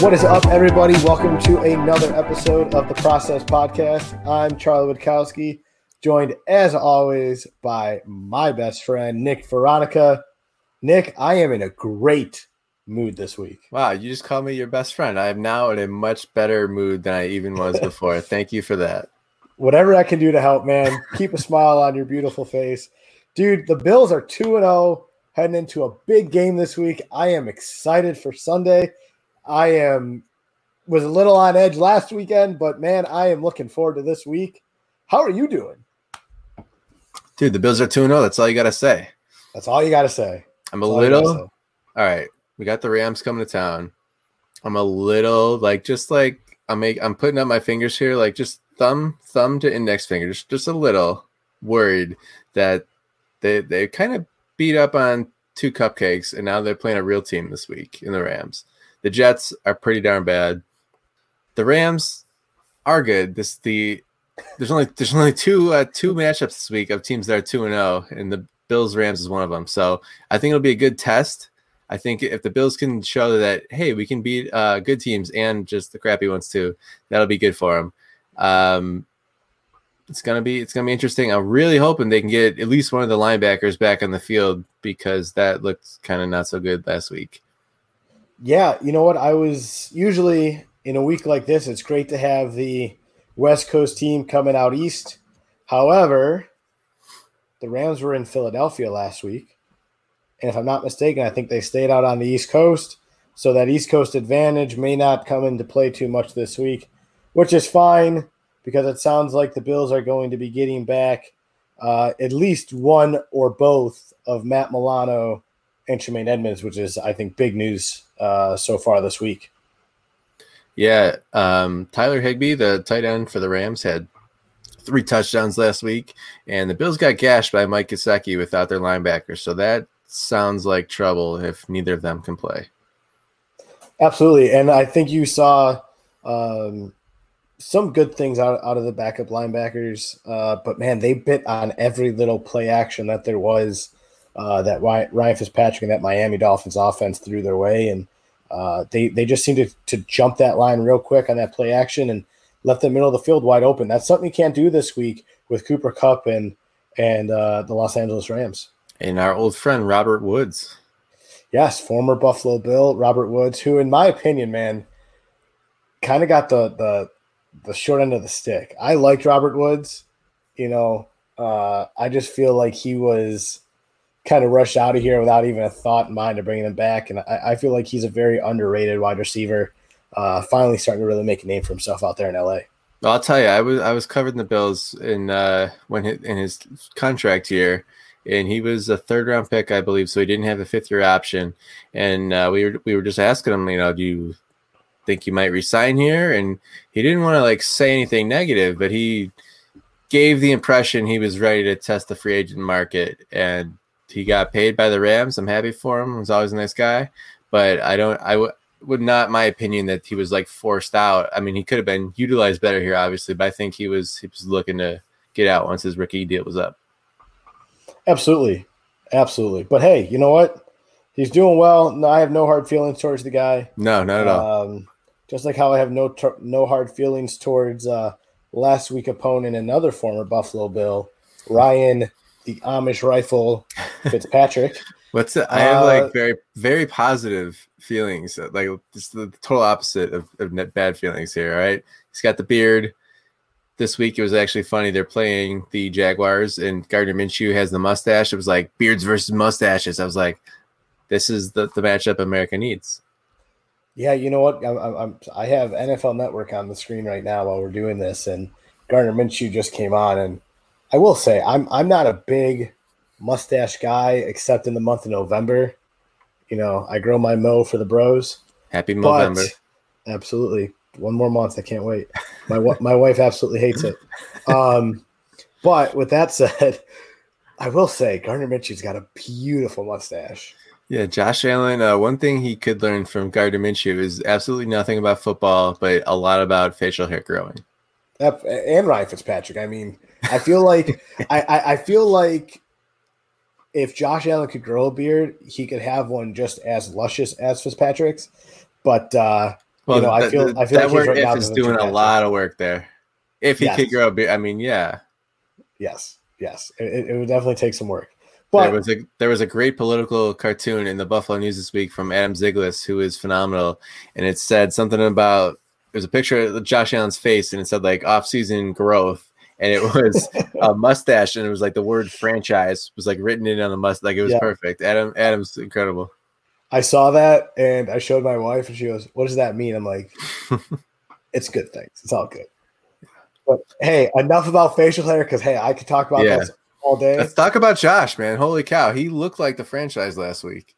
What is up, everybody? Welcome to another episode of the Process Podcast. I'm Charlie Witkowski, joined as always by my best friend, Nick Veronica. Nick, I am in a great mood this week. Wow, you just called me your best friend. I am now in a much better mood than I even was before. Thank you for that. Whatever I can do to help, man. Keep a smile on your beautiful face. Dude, the Bills are 2 0 heading into a big game this week. I am excited for Sunday. I am was a little on edge last weekend, but man, I am looking forward to this week. How are you doing? Dude, the Bills are 2 0. That's all you got to say. That's all you got to say. I'm a little. All right. We got the Rams coming to town. I'm a little like, just like, I'm make, I'm putting up my fingers here, like just thumb, thumb to index finger, just, just a little worried that they, they kind of beat up on two cupcakes and now they're playing a real team this week in the Rams. The Jets are pretty darn bad. The Rams are good. This the there's only there's only two uh, two matchups this week of teams that are two and zero, oh, and the Bills Rams is one of them. So I think it'll be a good test. I think if the Bills can show that hey we can beat uh, good teams and just the crappy ones too, that'll be good for them. Um, it's gonna be it's gonna be interesting. I'm really hoping they can get at least one of the linebackers back on the field because that looked kind of not so good last week. Yeah, you know what? I was usually in a week like this, it's great to have the West Coast team coming out east. However, the Rams were in Philadelphia last week. And if I'm not mistaken, I think they stayed out on the East Coast. So that East Coast advantage may not come into play too much this week, which is fine because it sounds like the Bills are going to be getting back uh, at least one or both of Matt Milano and Tremaine Edmunds, which is, I think, big news uh, so far this week. Yeah, um, Tyler Higbee, the tight end for the Rams, had three touchdowns last week, and the Bills got gashed by Mike Gesicki without their linebacker. So that sounds like trouble if neither of them can play. Absolutely, and I think you saw um, some good things out, out of the backup linebackers, uh, but man, they bit on every little play action that there was uh, that Ryan Fitzpatrick and that Miami Dolphins offense threw their way, and uh, they they just seemed to, to jump that line real quick on that play action and left the middle of the field wide open. That's something you can't do this week with Cooper Kupp and and uh, the Los Angeles Rams. And our old friend Robert Woods. Yes, former Buffalo Bill Robert Woods, who, in my opinion, man, kind of got the the the short end of the stick. I liked Robert Woods. You know, uh, I just feel like he was kind of rushed out of here without even a thought in mind of bringing him back. And I, I feel like he's a very underrated wide receiver. Uh, finally starting to really make a name for himself out there in LA. Well, I'll tell you, I was I was covering the Bills in uh, when he, in his contract year, and he was a third round pick, I believe, so he didn't have a fifth year option. And uh, we were we were just asking him, you know, do you think you might resign here? And he didn't want to like say anything negative, but he gave the impression he was ready to test the free agent market. And he got paid by the Rams. I'm happy for him. He's always a nice guy, but I don't. I w- would not, my opinion, that he was like forced out. I mean, he could have been utilized better here, obviously, but I think he was he was looking to get out once his rookie deal was up. Absolutely, absolutely. But hey, you know what? He's doing well. No, I have no hard feelings towards the guy. No, not at all. Um, just like how I have no no hard feelings towards uh, last week opponent, another former Buffalo Bill, Ryan the Amish rifle Fitzpatrick. What's it? I have uh, like very very positive feelings, like just the total opposite of, of bad feelings here. Right? He's got the beard. This week it was actually funny. They're playing the Jaguars, and Gardner Minshew has the mustache. It was like beards versus mustaches. I was like, this is the, the matchup America needs. Yeah, you know what? I'm, I'm, i have NFL Network on the screen right now while we're doing this, and Gardner Minshew just came on, and I will say I'm I'm not a big mustache guy except in the month of November. You know, I grow my mo for the bros. Happy November. Absolutely. One more month. I can't wait. My my wife absolutely hates it. Um, but with that said, I will say Gardner Minshew's got a beautiful mustache. Yeah, Josh Allen. Uh, one thing he could learn from Gardner Minshew is absolutely nothing about football, but a lot about facial hair growing. And Ryan Fitzpatrick. I mean, I feel like I, I, I feel like if Josh Allen could grow a beard, he could have one just as luscious as Fitzpatrick's. But uh, Well, you know, I feel I feel that like word right if is doing a lot of work there. If he yes. could grow, a beard, I mean, yeah. Yes, yes, it, it would definitely take some work. But there was a there was a great political cartoon in the Buffalo News this week from Adam Zyglis, who is phenomenal, and it said something about there's a picture of Josh Allen's face, and it said like off season growth, and it was a mustache, and it was like the word franchise was like written in on the mustache, like it was yeah. perfect. Adam Adam's incredible. I saw that and I showed my wife, and she goes, "What does that mean?" I'm like, "It's good things. It's all good." But hey, enough about facial hair because hey, I could talk about yeah. this all day. Let's talk about Josh, man. Holy cow, he looked like the franchise last week.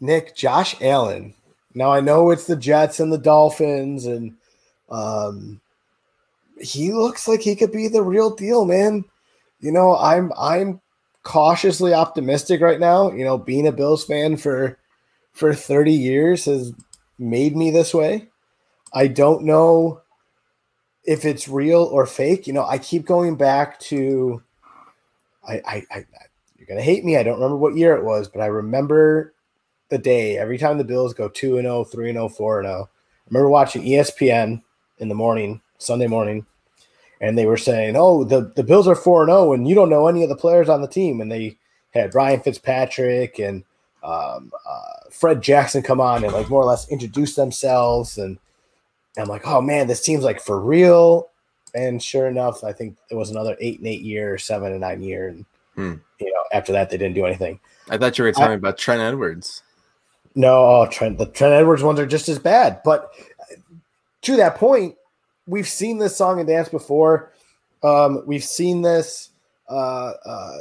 Nick, Josh Allen. Now I know it's the Jets and the Dolphins, and um, he looks like he could be the real deal, man. You know, I'm I'm cautiously optimistic right now. You know, being a Bills fan for for 30 years has made me this way. I don't know if it's real or fake. You know, I keep going back to I I, I you're gonna hate me. I don't remember what year it was, but I remember the day every time the Bills go 2 and 0, 3 and 0, 4 and 0. I remember watching ESPN in the morning, Sunday morning, and they were saying, "Oh, the the Bills are 4 and 0 and you don't know any of the players on the team." And they had Ryan Fitzpatrick and um, uh, Fred Jackson come on and like more or less introduce themselves. And I'm like, oh man, this seems like for real. And sure enough, I think it was another eight and eight year, seven and nine year. And, hmm. you know, after that, they didn't do anything. I thought you were talking I, about Trent Edwards. No, oh, Trent, the Trent Edwards ones are just as bad. But to that point, we've seen this song and dance before. Um, we've seen this uh, uh,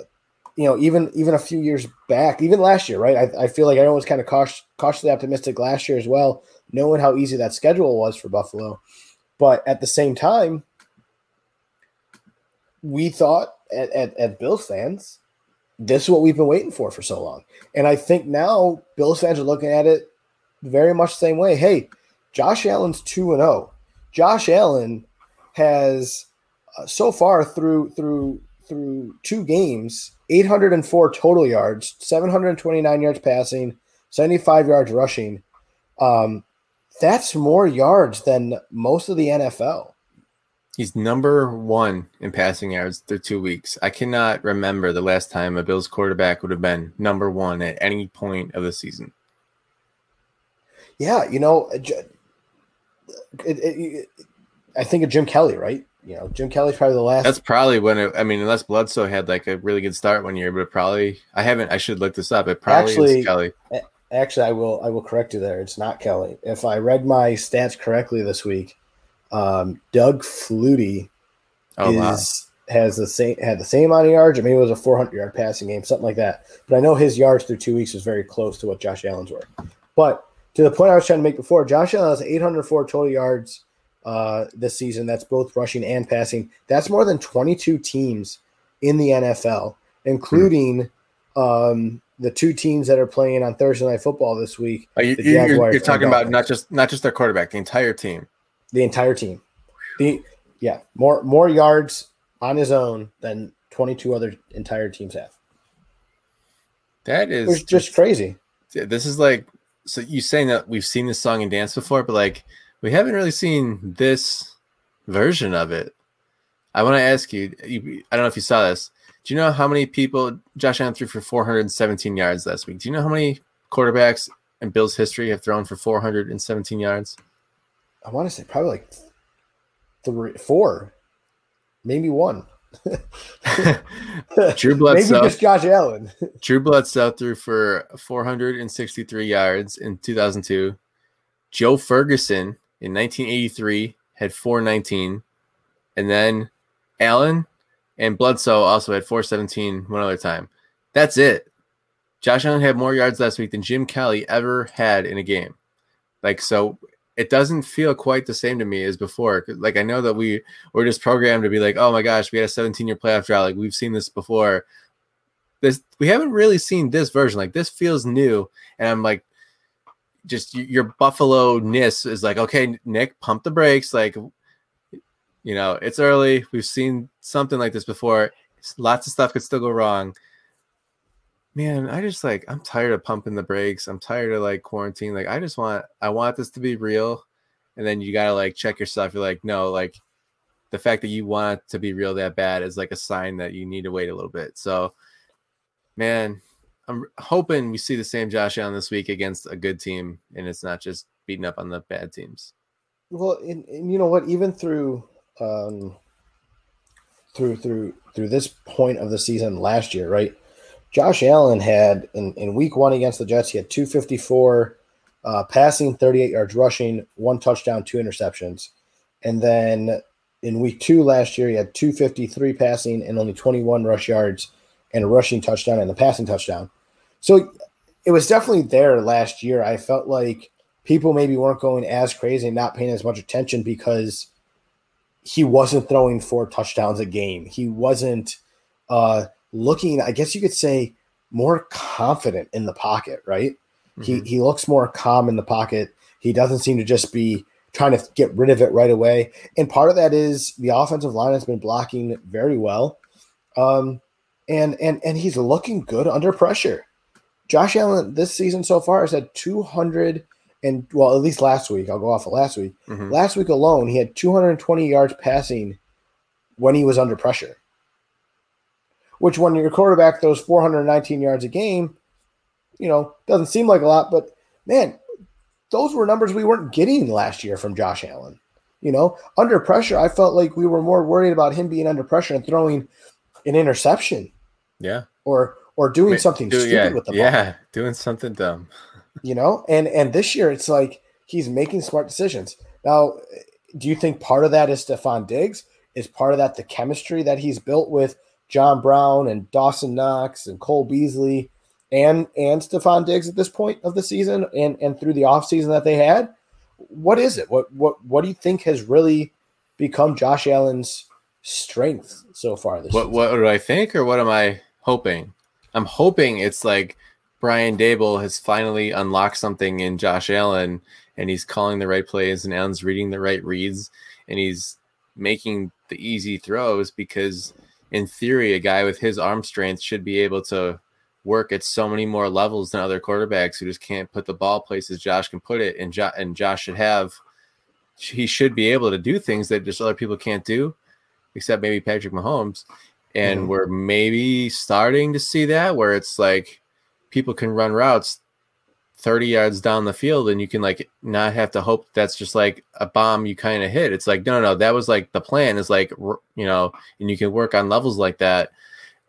you know, even even a few years back, even last year, right? I, I feel like everyone was kind of cautious, cautiously optimistic last year as well, knowing how easy that schedule was for Buffalo. But at the same time, we thought at, at, at Bills fans, this is what we've been waiting for for so long. And I think now Bills fans are looking at it very much the same way. Hey, Josh Allen's 2 and 0. Josh Allen has uh, so far through through through two games 804 total yards, 729 yards passing, 75 yards rushing. Um, that's more yards than most of the NFL. He's number one in passing yards through two weeks. I cannot remember the last time a Bills quarterback would have been number one at any point of the season. Yeah, you know, it, it, I think of Jim Kelly, right? you know, Jim Kelly's probably the last. That's probably when it. I mean, unless Bledsoe had like a really good start one year, but probably I haven't. I should look this up. It probably actually, is Kelly. Actually, I will. I will correct you there. It's not Kelly. If I read my stats correctly this week, um, Doug Flutie oh, is wow. has the same had the same amount of yards, or maybe it was a 400 yard passing game, something like that. But I know his yards through two weeks was very close to what Josh Allen's were. But to the point I was trying to make before, Josh Allen has 804 total yards uh, this season. That's both rushing and passing. That's more than 22 teams in the NFL, including um, the two teams that are playing on Thursday Night Football this week. Are you, are talking about not just not just their quarterback, the entire team. The entire team. The yeah, more more yards on his own than 22 other entire teams have. That is it's just crazy. This is like so you saying that we've seen this song and dance before, but like we haven't really seen this version of it. I want to ask you, you, I don't know if you saw this. Do you know how many people Josh Allen threw for 417 yards last week? Do you know how many quarterbacks in Bills history have thrown for 417 yards? I want to say probably like three, four, maybe one. Drew Bledsoe. Maybe just Josh Allen. True Drew Bledsoe threw for 463 yards in 2002. Joe Ferguson in 1983 had 419, and then Allen and Bledsoe also had 417 one other time. That's it. Josh Allen had more yards last week than Jim Kelly ever had in a game. Like so, it doesn't feel quite the same to me as before. Like I know that we were just programmed to be like, oh my gosh, we had a 17 year playoff drought. Like we've seen this before. This we haven't really seen this version. Like this feels new, and I'm like just your buffalo ness is like okay nick pump the brakes like you know it's early we've seen something like this before lots of stuff could still go wrong man i just like i'm tired of pumping the brakes i'm tired of like quarantine like i just want i want this to be real and then you gotta like check yourself. You're like, no, like the fact that you want to be real that bad is like a sign that you need to wait a little bit. So, man, I'm hoping we see the same Josh Allen this week against a good team, and it's not just beating up on the bad teams. Well, and, and you know what? Even through um, through through through this point of the season last year, right? Josh Allen had in, in week one against the Jets, he had 254 uh, passing, 38 yards rushing, one touchdown, two interceptions. And then in week two last year, he had 253 passing and only 21 rush yards and a rushing touchdown and a passing touchdown. So it was definitely there last year. I felt like people maybe weren't going as crazy and not paying as much attention because he wasn't throwing four touchdowns a game. He wasn't uh, looking, I guess you could say, more confident in the pocket, right? Mm-hmm. He he looks more calm in the pocket. He doesn't seem to just be trying to get rid of it right away. And part of that is the offensive line has been blocking very well. Um, and and and he's looking good under pressure. Josh Allen this season so far has had 200 and well, at least last week. I'll go off of last week. Mm-hmm. Last week alone, he had 220 yards passing when he was under pressure. Which, when your quarterback throws 419 yards a game, you know, doesn't seem like a lot, but man, those were numbers we weren't getting last year from Josh Allen. You know, under pressure, I felt like we were more worried about him being under pressure and throwing an interception. Yeah. Or or doing something do, stupid yeah, with the ball. Yeah, doing something dumb you know, and and this year it's like he's making smart decisions. Now, do you think part of that is Stefon Diggs? Is part of that the chemistry that he's built with John Brown and Dawson Knox and Cole Beasley and and Stefon Diggs at this point of the season and and through the offseason that they had? What is it? What what what do you think has really become Josh Allen's strength so far this what, season? What do I think or what am I hoping? I'm hoping it's like Brian Daboll has finally unlocked something in Josh Allen and he's calling the right plays and Allen's reading the right reads and he's making the easy throws because in theory a guy with his arm strength should be able to work at so many more levels than other quarterbacks who just can't put the ball places Josh can put it and, jo- and Josh should have he should be able to do things that just other people can't do except maybe Patrick Mahomes and mm-hmm. we're maybe starting to see that where it's like people can run routes 30 yards down the field and you can like not have to hope that's just like a bomb you kind of hit. It's like, no, no, that was like the plan is like, you know, and you can work on levels like that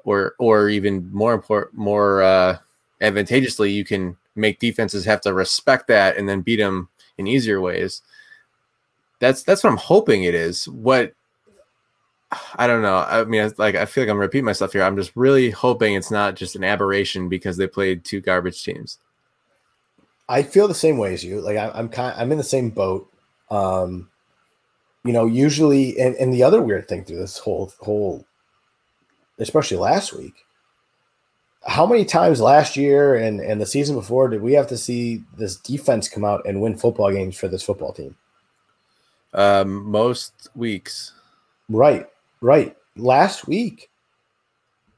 or, or even more important, more uh, advantageously, you can make defenses have to respect that and then beat them in easier ways. That's, that's what I'm hoping it is. What I don't know. I mean, like I feel like I'm repeating myself here. I'm just really hoping it's not just an aberration because they played two garbage teams. I feel the same way as you. Like I, am kind, I'm in the same boat. Um, you know, usually, and, and the other weird thing through this whole whole, especially last week, how many times last year and and the season before did we have to see this defense come out and win football games for this football team? Um, most weeks. Right. Right. Last week,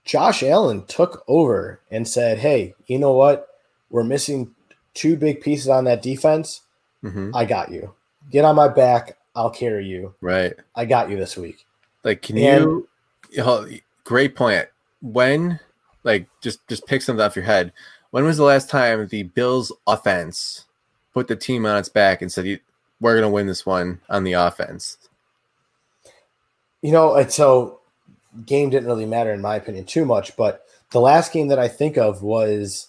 Josh Allen took over and said, Hey, you know what? We're missing two big pieces on that defense. Mm-hmm. I got you. Get on my back. I'll carry you. Right. I got you this week. Like, can and, you? Great point. When, like, just just pick something off your head. When was the last time the Bills' offense put the team on its back and said, "We're going to win this one on the offense"? You know, and so game didn't really matter in my opinion too much, but the last game that I think of was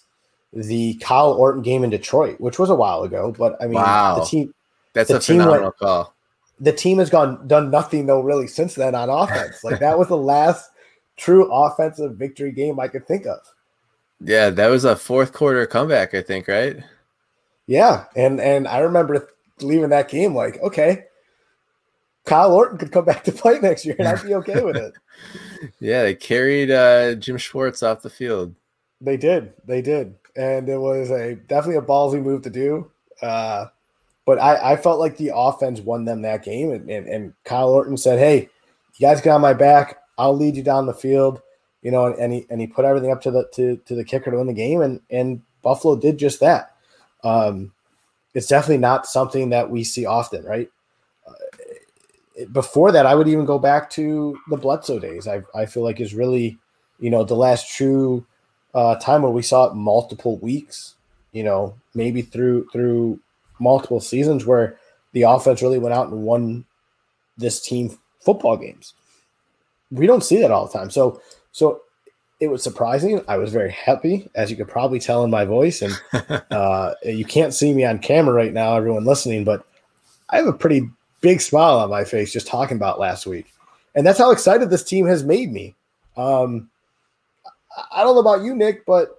the Kyle Orton game in Detroit, which was a while ago. But I mean, wow. the team that's the a team phenomenal went, call. The team has gone done nothing though really since then on offense. like that was the last true offensive victory game I could think of. Yeah, that was a fourth quarter comeback, I think, right? Yeah, and and I remember leaving that game like, okay, Kyle Orton could come back to play next year, and I'd be okay with it. yeah, they carried uh, Jim Schwartz off the field. They did, they did, and it was a definitely a ballsy move to do. Uh, but I, I felt like the offense won them that game, and, and, and Kyle Orton said, "Hey, you guys get on my back. I'll lead you down the field." You know, and, and he and he put everything up to the to, to the kicker to win the game, and and Buffalo did just that. Um, it's definitely not something that we see often, right? Uh, before that, I would even go back to the Bledsoe days. I, I feel like is really, you know, the last true uh, time where we saw it multiple weeks. You know, maybe through through multiple seasons where the offense really went out and won this team football games. We don't see that all the time. So so it was surprising. I was very happy, as you could probably tell in my voice. And uh, you can't see me on camera right now, everyone listening, but I have a pretty big smile on my face just talking about last week. And that's how excited this team has made me. Um, I don't know about you, Nick, but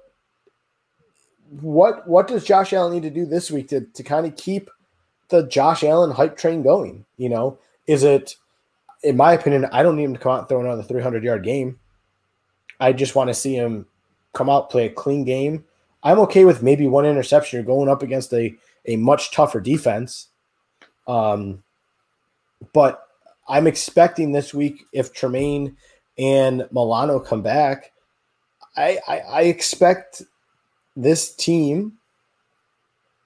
what what does Josh Allen need to do this week to, to kind of keep the Josh Allen hype train going? You know, is it, in my opinion, I don't need him to come out and throw another 300 yard game. I just want to see him come out, play a clean game. I'm okay with maybe one interception. You're going up against a, a much tougher defense. Um, but I'm expecting this week if Tremaine and Milano come back, I, I, I expect this team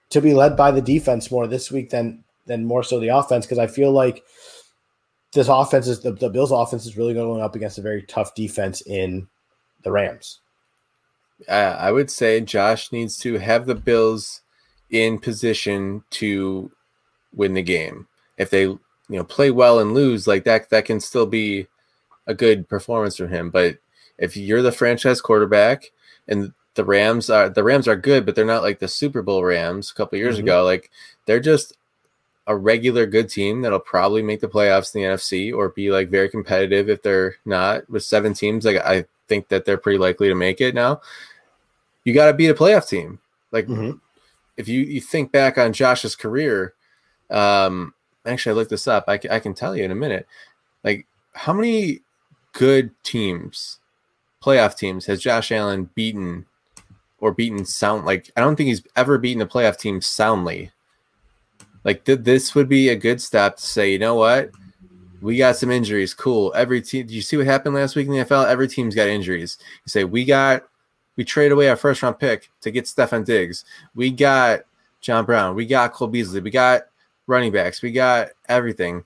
to be led by the defense more this week than than more so the offense because I feel like this offense is the, the Bills offense is really going up against a very tough defense in the Rams. Uh, I would say Josh needs to have the Bills in position to win the game. If they, you know, play well and lose like that, that can still be a good performance from him. But if you're the franchise quarterback and the Rams are the Rams are good, but they're not like the Super Bowl Rams a couple years mm-hmm. ago. Like they're just a regular good team that'll probably make the playoffs in the NFC or be like very competitive if they're not with seven teams. Like I think that they're pretty likely to make it now. You got to beat a playoff team. Like mm-hmm. if you you think back on Josh's career, um, actually I looked this up. I, I can tell you in a minute. Like how many good teams, playoff teams, has Josh Allen beaten or beaten sound? Like I don't think he's ever beaten a playoff team soundly. Like th- this would be a good step to say, you know what, we got some injuries. Cool. Every team. Did you see what happened last week in the NFL? Every team's got injuries. You say we got we trade away our first round pick to get Stefon Diggs. We got John Brown. We got Cole Beasley. We got running backs. We got everything.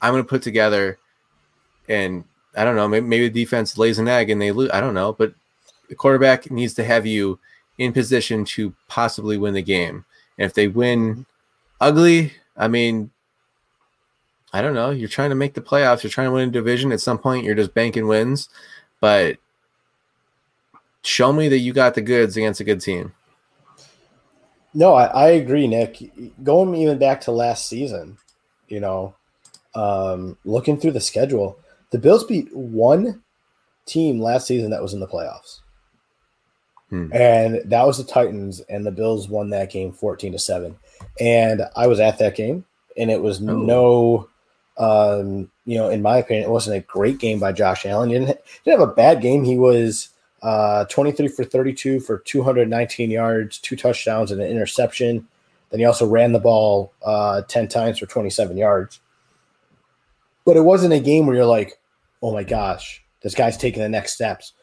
I'm going to put together, and I don't know. Maybe, maybe the defense lays an egg and they lose. I don't know, but the quarterback needs to have you in position to possibly win the game. And if they win ugly, I mean, I don't know. You're trying to make the playoffs. You're trying to win a division. At some point, you're just banking wins. But show me that you got the goods against a good team. No, I, I agree, Nick. Going even back to last season, you know, um, looking through the schedule, the Bills beat one team last season that was in the playoffs. Hmm. And that was the Titans, and the Bills won that game 14 to 7. And I was at that game, and it was oh. no um, you know, in my opinion, it wasn't a great game by Josh Allen. He didn't, didn't have a bad game. He was uh, 23 for 32 for 219 yards, two touchdowns, and an interception. Then he also ran the ball uh, 10 times for 27 yards. But it wasn't a game where you're like, oh my gosh, this guy's taking the next steps.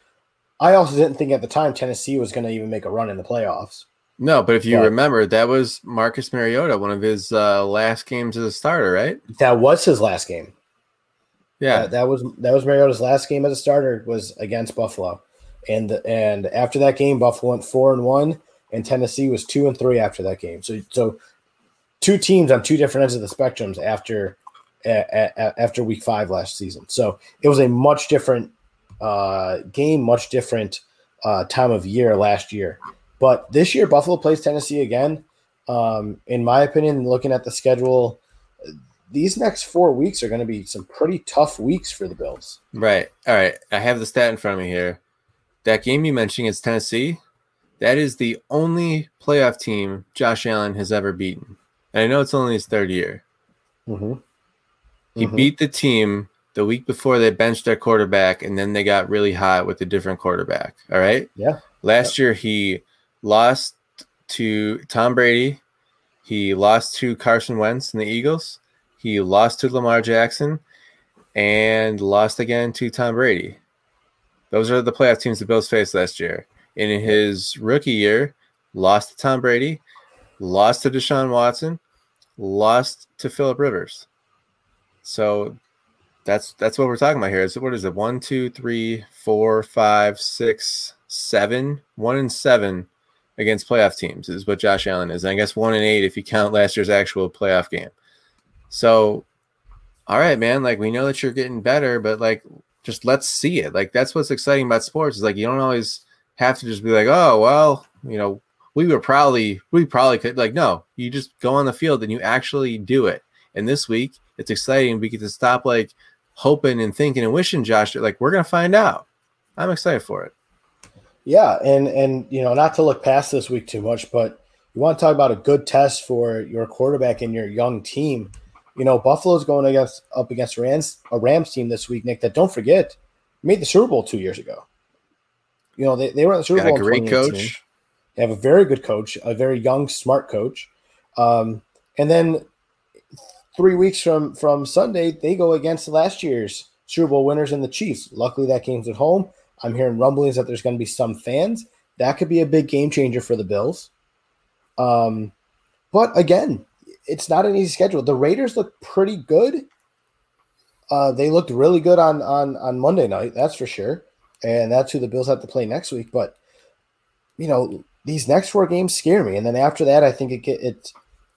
I also didn't think at the time Tennessee was going to even make a run in the playoffs. No, but if you but, remember, that was Marcus Mariota, one of his uh, last games as a starter, right? That was his last game. Yeah, that, that was that was Mariota's last game as a starter was against Buffalo, and and after that game, Buffalo went four and one, and Tennessee was two and three after that game. So so two teams on two different ends of the spectrums after after week five last season. So it was a much different uh, game, much different uh, time of year last year. But this year, Buffalo plays Tennessee again. Um, in my opinion, looking at the schedule, these next four weeks are going to be some pretty tough weeks for the Bills. Right. All right. I have the stat in front of me here. That game you mentioned is Tennessee. That is the only playoff team Josh Allen has ever beaten. And I know it's only his third year. Mm-hmm. He mm-hmm. beat the team the week before they benched their quarterback, and then they got really hot with a different quarterback. All right. Yeah. Last year, he lost to Tom Brady. He lost to Carson Wentz and the Eagles. He lost to Lamar Jackson and lost again to Tom Brady. Those are the playoff teams the Bills faced last year. And in his rookie year, lost to Tom Brady, lost to Deshaun Watson, lost to Philip Rivers. So that's that's what we're talking about here. Is what is it? One, two, three, four, five, six, seven. One and seven against playoff teams is what Josh Allen is. And I guess one and eight if you count last year's actual playoff game. So, all right, man. Like we know that you're getting better, but like just let's see it. Like that's what's exciting about sports is like you don't always have to just be like, oh well, you know, we were probably we probably could like no, you just go on the field and you actually do it. And this week it's exciting. We get to stop like hoping and thinking and wishing Josh like we're gonna find out. I'm excited for it. Yeah, and and you know, not to look past this week too much, but you want to talk about a good test for your quarterback and your young team. You know, Buffalo's going against up against Rams a Rams team this week, Nick. That don't forget made the Super Bowl two years ago. You know, they, they were at the Super Bowl. a great coach. They have a very good coach, a very young, smart coach. Um, and then three weeks from from Sunday, they go against last year's Super Bowl winners and the Chiefs. Luckily, that game's at home. I'm hearing rumblings that there's going to be some fans. That could be a big game changer for the Bills. Um, but again, it's not an easy schedule. The Raiders look pretty good. Uh, they looked really good on on on Monday night, that's for sure. And that's who the Bills have to play next week. But you know, these next four games scare me. And then after that, I think it get, it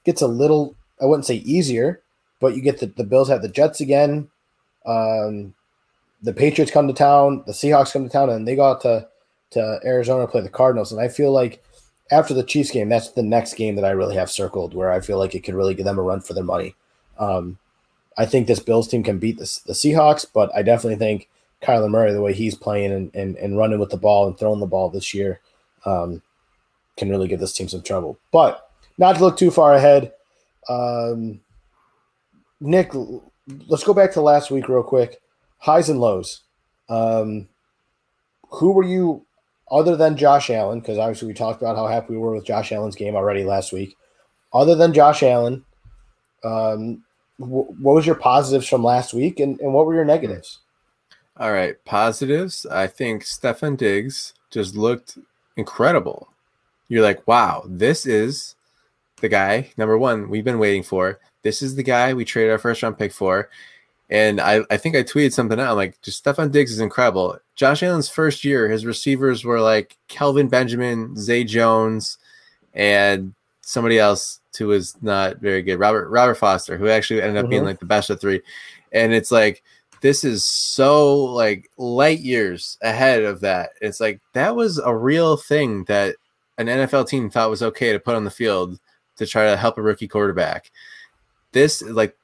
gets a little. I wouldn't say easier, but you get the, the Bills have the Jets again. Um, the Patriots come to town, the Seahawks come to town, and they go out to to Arizona to play the Cardinals. And I feel like after the Chiefs game, that's the next game that I really have circled where I feel like it could really give them a run for their money. Um, I think this Bills team can beat the, the Seahawks, but I definitely think Kyler Murray, the way he's playing and, and, and running with the ball and throwing the ball this year, um, can really give this team some trouble. But not to look too far ahead, um, Nick, let's go back to last week real quick highs and lows. Um, who were you other than Josh Allen? Because obviously we talked about how happy we were with Josh Allen's game already last week. Other than Josh Allen, um, what was your positives from last week, and, and what were your negatives? All right, positives. I think Stefon Diggs just looked incredible. You're like, wow, this is the guy. Number one, we've been waiting for. This is the guy we traded our first round pick for. And I, I think I tweeted something out I'm like just Stefon Diggs is incredible. Josh Allen's first year, his receivers were like Kelvin Benjamin, Zay Jones, and somebody else who was not very good. Robert Robert Foster, who actually ended up mm-hmm. being like the best of three. And it's like this is so like light years ahead of that. It's like that was a real thing that an NFL team thought was okay to put on the field to try to help a rookie quarterback. This like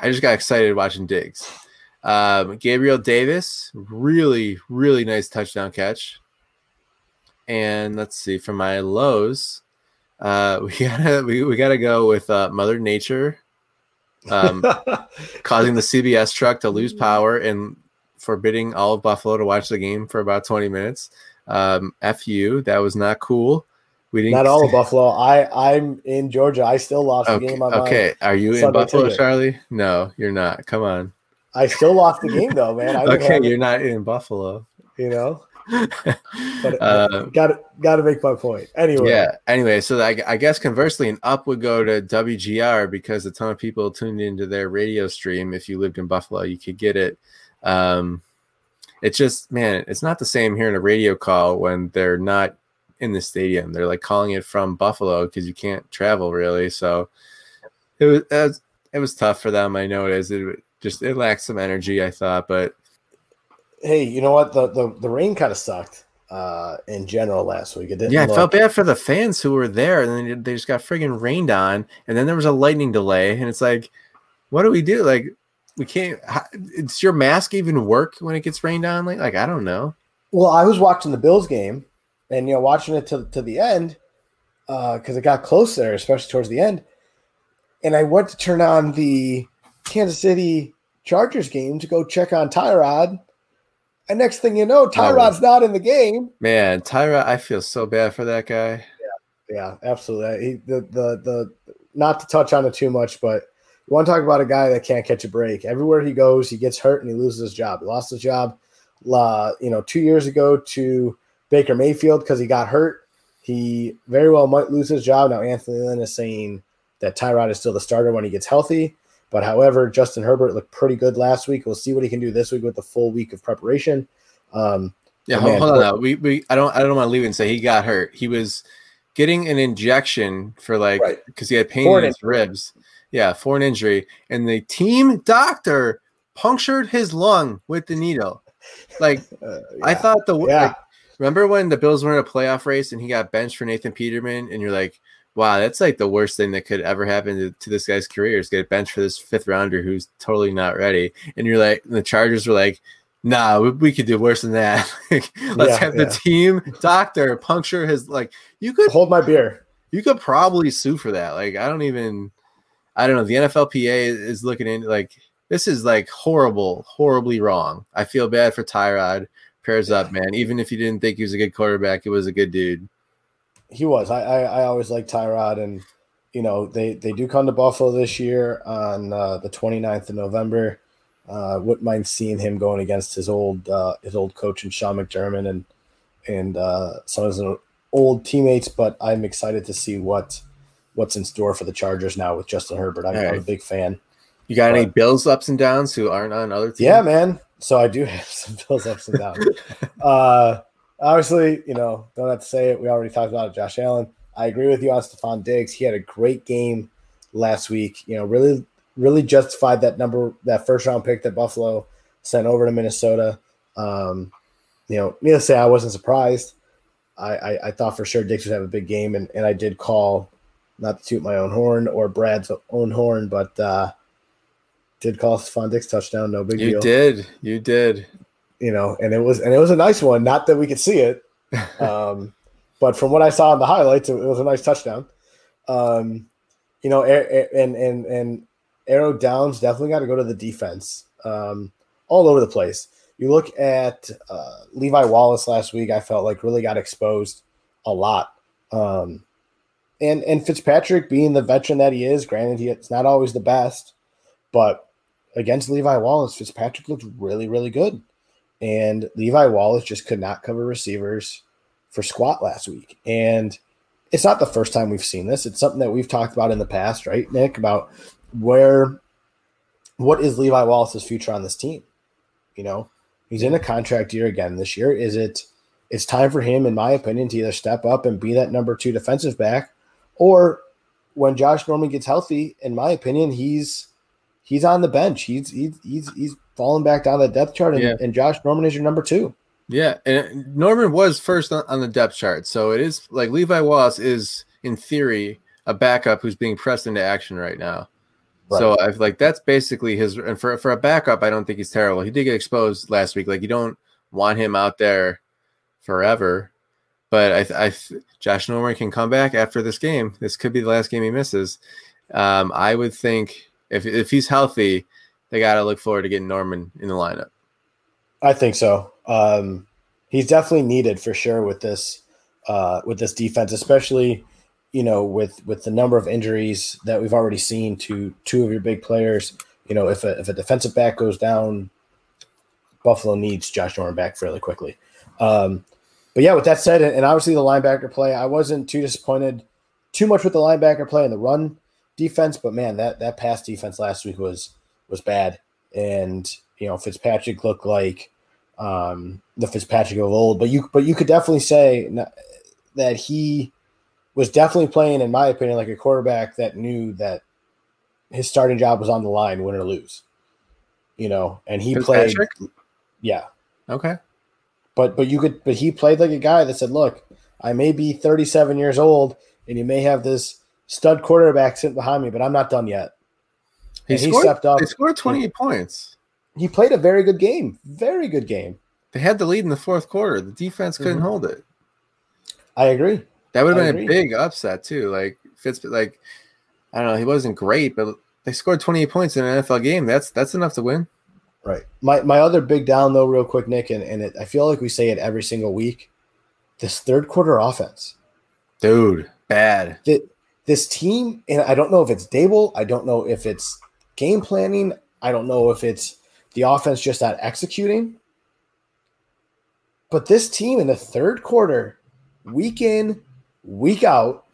I just got excited watching Diggs. Um, Gabriel Davis, really, really nice touchdown catch. And let's see, for my lows, uh, we gotta we, we gotta go with uh, Mother Nature, um, causing the CBS truck to lose power and forbidding all of Buffalo to watch the game for about 20 minutes. Um, fu, that was not cool. We didn't not all of Buffalo. I I'm in Georgia. I still lost okay, the game. On okay, are you Sunday in Buffalo, ticket. Charlie? No, you're not. Come on. I still lost the game though, man. okay, you're not in Buffalo. You know. but got to got to make my point anyway. Yeah. Anyway, so I, I, guess conversely, an up would go to WGR because a ton of people tuned into their radio stream. If you lived in Buffalo, you could get it. Um, it's just man, it's not the same hearing a radio call when they're not in the stadium. They're like calling it from Buffalo because you can't travel really. So it was, it was it was tough for them. I know it is. It just it lacked some energy. I thought, but hey, you know what? The the, the rain kind of sucked uh, in general last week. It didn't. Yeah, I felt bad for the fans who were there, and then they just got friggin' rained on, and then there was a lightning delay, and it's like, what do we do? Like, we can't. Does your mask even work when it gets rained on? Like, like I don't know. Well, I was watching the Bills game, and you know watching it to, to the end because uh, it got close there, especially towards the end. And I went to turn on the Kansas City Chargers game to go check on Tyrod. And next thing you know, Tyrod's not in the game. Man, Tyrod, I feel so bad for that guy. Yeah, yeah, absolutely. He, the the the not to touch on it too much, but you want to talk about a guy that can't catch a break. Everywhere he goes, he gets hurt and he loses his job. He lost his job, uh, you know, two years ago to Baker Mayfield because he got hurt. he very well might lose his job. Now, Anthony Lynn is saying that Tyrod is still the starter when he gets healthy. But however, Justin Herbert looked pretty good last week. We'll see what he can do this week with the full week of preparation. Um, yeah, hold, man, hold on. Now. We, we I don't I don't want to leave and say he got hurt. He was getting an injection for like because right. he had pain in his injury. ribs. Yeah, for an injury, and the team doctor punctured his lung with the needle. Like uh, yeah. I thought the yeah. Like, remember when the Bills were in a playoff race and he got benched for Nathan Peterman, and you're like, wow, that's like the worst thing that could ever happen to, to this guy's career is get benched for this fifth rounder who's totally not ready. And you're like, the Chargers were like, nah, we, we could do worse than that. Let's yeah, have yeah. the team doctor puncture his like. You could hold my beer. You could probably sue for that. Like, I don't even. I don't know. The NFLPA is looking into like this is like horrible, horribly wrong. I feel bad for Tyrod. Pairs up, man. Even if you didn't think he was a good quarterback, he was a good dude. He was. I I, I always like Tyrod, and you know they they do come to Buffalo this year on uh, the 29th of November. Uh, wouldn't mind seeing him going against his old uh, his old coach and Sean McDermott and and uh, some of his old teammates. But I'm excited to see what what's in store for the Chargers now with Justin Herbert. I'm, right. I'm a big fan. You got but, any Bills ups and downs who aren't on other teams? Yeah, man. So I do have some Bills ups and downs. uh, obviously, you know, don't have to say it. We already talked about it, Josh Allen. I agree with you on Stefon Diggs. He had a great game last week. You know, really really justified that number, that first round pick that Buffalo sent over to Minnesota. Um, you know, needless to say, I wasn't surprised. I, I, I, thought for sure Diggs would have a big game, and, and I did call, not to toot my own horn or Brad's own horn, but uh, did call Diggs touchdown. No big you deal. You did. You did. You know, and it was and it was a nice one. Not that we could see it, um, but from what I saw in the highlights, it, it was a nice touchdown. Um, you know, and and and Arrow Downs definitely got to go to the defense um, all over the place. You look at uh, Levi Wallace last week, I felt like really got exposed a lot. Um, and and Fitzpatrick being the veteran that he is, granted he it's not always the best, but against Levi Wallace, Fitzpatrick looked really really good, and Levi Wallace just could not cover receivers for squat last week. And it's not the first time we've seen this. It's something that we've talked about in the past, right, Nick? About where what is Levi Wallace's future on this team? You know, he's in a contract year again this year. Is it it's time for him, in my opinion, to either step up and be that number two defensive back, or when Josh Norman gets healthy, in my opinion, he's he's on the bench. He's he's he's, he's falling back down the depth chart, and, yeah. and Josh Norman is your number two. Yeah, and Norman was first on the depth chart, so it is like Levi Wallace is in theory a backup who's being pressed into action right now. Right. So I've like that's basically his. And for for a backup, I don't think he's terrible. He did get exposed last week. Like you don't want him out there forever. But I, I Josh Norman can come back after this game. This could be the last game he misses. Um, I would think if if he's healthy, they got to look forward to getting Norman in the lineup. I think so. Um, he's definitely needed for sure with this uh, with this defense, especially you know, with with the number of injuries that we've already seen to two of your big players, you know, if a if a defensive back goes down, Buffalo needs Josh Norman back fairly quickly. Um, but yeah, with that said, and obviously the linebacker play, I wasn't too disappointed too much with the linebacker play and the run defense, but man, that that pass defense last week was was bad, and you know Fitzpatrick looked like um, the Fitzpatrick of old, but you but you could definitely say that he was definitely playing, in my opinion, like a quarterback that knew that his starting job was on the line, win or lose. You know, and he played. Yeah. Okay. But but you could but he played like a guy that said, "Look, I may be 37 years old, and you may have this stud quarterback sitting behind me, but I'm not done yet." He, scored, he stepped up. He scored 28 points. He played a very good game. Very good game. They had the lead in the fourth quarter. The defense couldn't mm-hmm. hold it. I agree. That would have been a big upset too. Like Fitz, like I don't know, he wasn't great, but they scored 28 points in an NFL game. That's that's enough to win. Right. My my other big down though, real quick, Nick, and, and it, I feel like we say it every single week. This third quarter offense, dude, bad. The, this team, and I don't know if it's Daboll, I don't know if it's game planning, I don't know if it's the offense just not executing. But this team in the third quarter, week in, week out,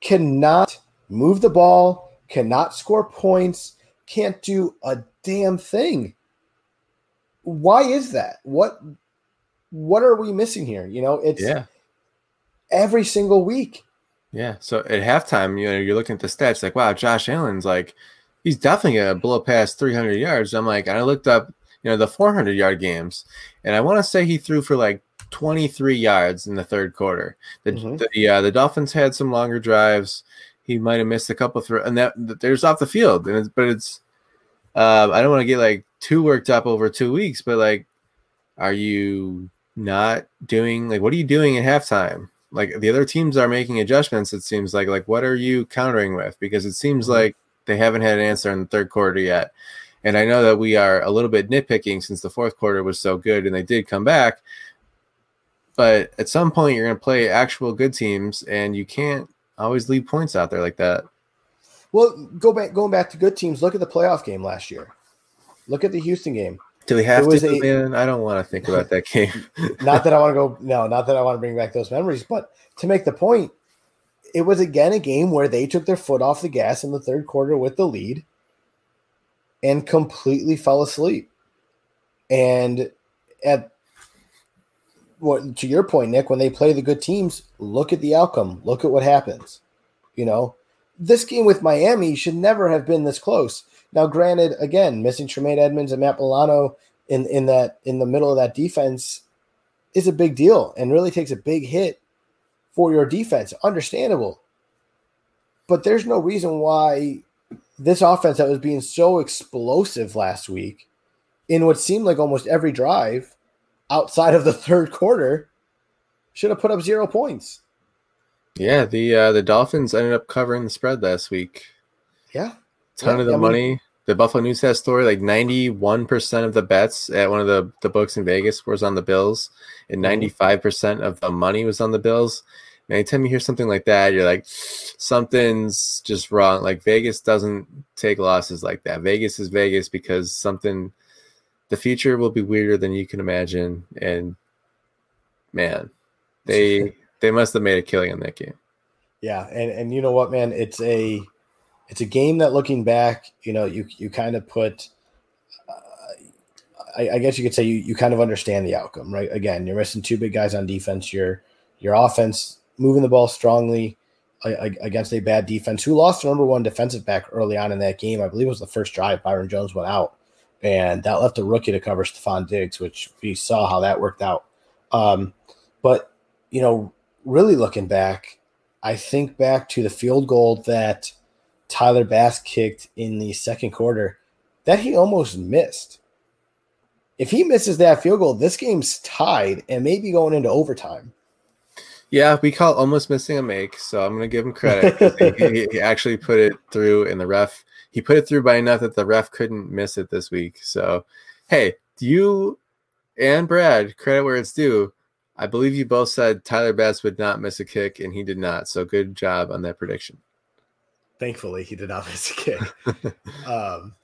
cannot move the ball, cannot score points, can't do a damn thing. Why is that? What what are we missing here? You know, it's Yeah. every single week. Yeah. So at halftime, you know, you're looking at the stats like, wow, Josh Allen's like, he's definitely gonna blow past 300 yards. I'm like, and I looked up, you know, the 400 yard games, and I want to say he threw for like 23 yards in the third quarter. The Mhm. the uh, the Dolphins had some longer drives. He might have missed a couple through, and that there's off the field, and it's, but it's. Um, I don't want to get like too worked up over two weeks, but like, are you not doing like what are you doing at halftime? Like the other teams are making adjustments. It seems like like what are you countering with? Because it seems Mhm. like they haven't had an answer in the third quarter yet. And I know that we are a little bit nitpicking since the fourth quarter was so good and they did come back. But at some point, you're going to play actual good teams, and you can't always leave points out there like that. Well, go back going back to good teams. Look at the playoff game last year. Look at the Houston game. Do we have to? a- man, I don't want to think about that game. Not that I want to go no, not that I want to bring back those memories, but to make the point, it was again a game where they took their foot off the gas in the third quarter with the lead and completely fell asleep. And at what to your point, Nick, when they play the good teams, look at the outcome. Look at what happens. You know, this game with Miami should never have been this close. Now, granted, again, missing Tremaine Edmunds and Matt Milano in in that in the middle of that defense is a big deal and really takes a big hit for your defense. Understandable. But there's no reason why this offense that was being so explosive last week in what seemed like almost every drive outside of the third quarter should have put up zero points. yeah, the uh, the Dolphins ended up covering the spread last week. Yeah. ton Yeah, of the I mean- money. The Buffalo News has story like 91% of the bets at one of the, the books in Vegas was on the Bills, and Mhm. 95% of the money was on the Bills. And anytime you hear something like that, you're like, something's just wrong. Like Vegas doesn't take losses like that. Vegas is Vegas because something, the future will be weirder than you can imagine. And man, they they must have made a killing on that game. Yeah, and and you know what, man, it's a it's a game that looking back, you know, you you kind of put. Uh, I, I guess you could say you, you kind of understand the outcome, right? Again, you're missing two big guys on defense. Your your offense moving the ball strongly against a bad defense who lost the number one defensive back early on in that game. I believe it was the first drive. Byron Jones went out, and that left a rookie to cover Stefon Diggs, which we saw how that worked out. Um, but you know, really looking back, I think back to the field goal that Tyler Bass kicked in the second quarter that he almost missed. If he misses that field goal, this game's tied and maybe going into overtime. Yeah, we call almost missing a make, so I'm gonna give him credit. he, he- actually put it through, and the ref he put it through by enough that the ref couldn't miss it this week. So, hey, you and Brad credit where it's due. I believe you both said Tyler Bass would not miss a kick, and he did not. So, good job on that prediction. Thankfully, he did not miss a kick. um,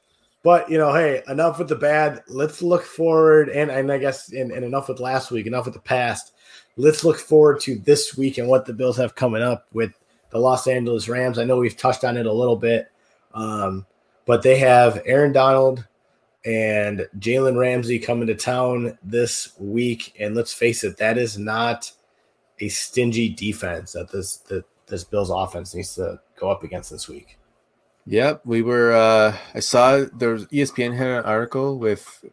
but you know, hey, enough with the bad. Let's look forward, and and I guess and, and enough with last week. Enough with the past. Let's look forward to this week and what the Bills have coming up with the Los Angeles Rams. I know we've touched on it a little bit, um, but they have Aaron Donald and Jalen Ramsey coming to town this week. And let's face it, that is not a stingy defense that this that this Bills offense needs to go up against this week. Yep, we were. Uh, I saw there was ESPN had an article with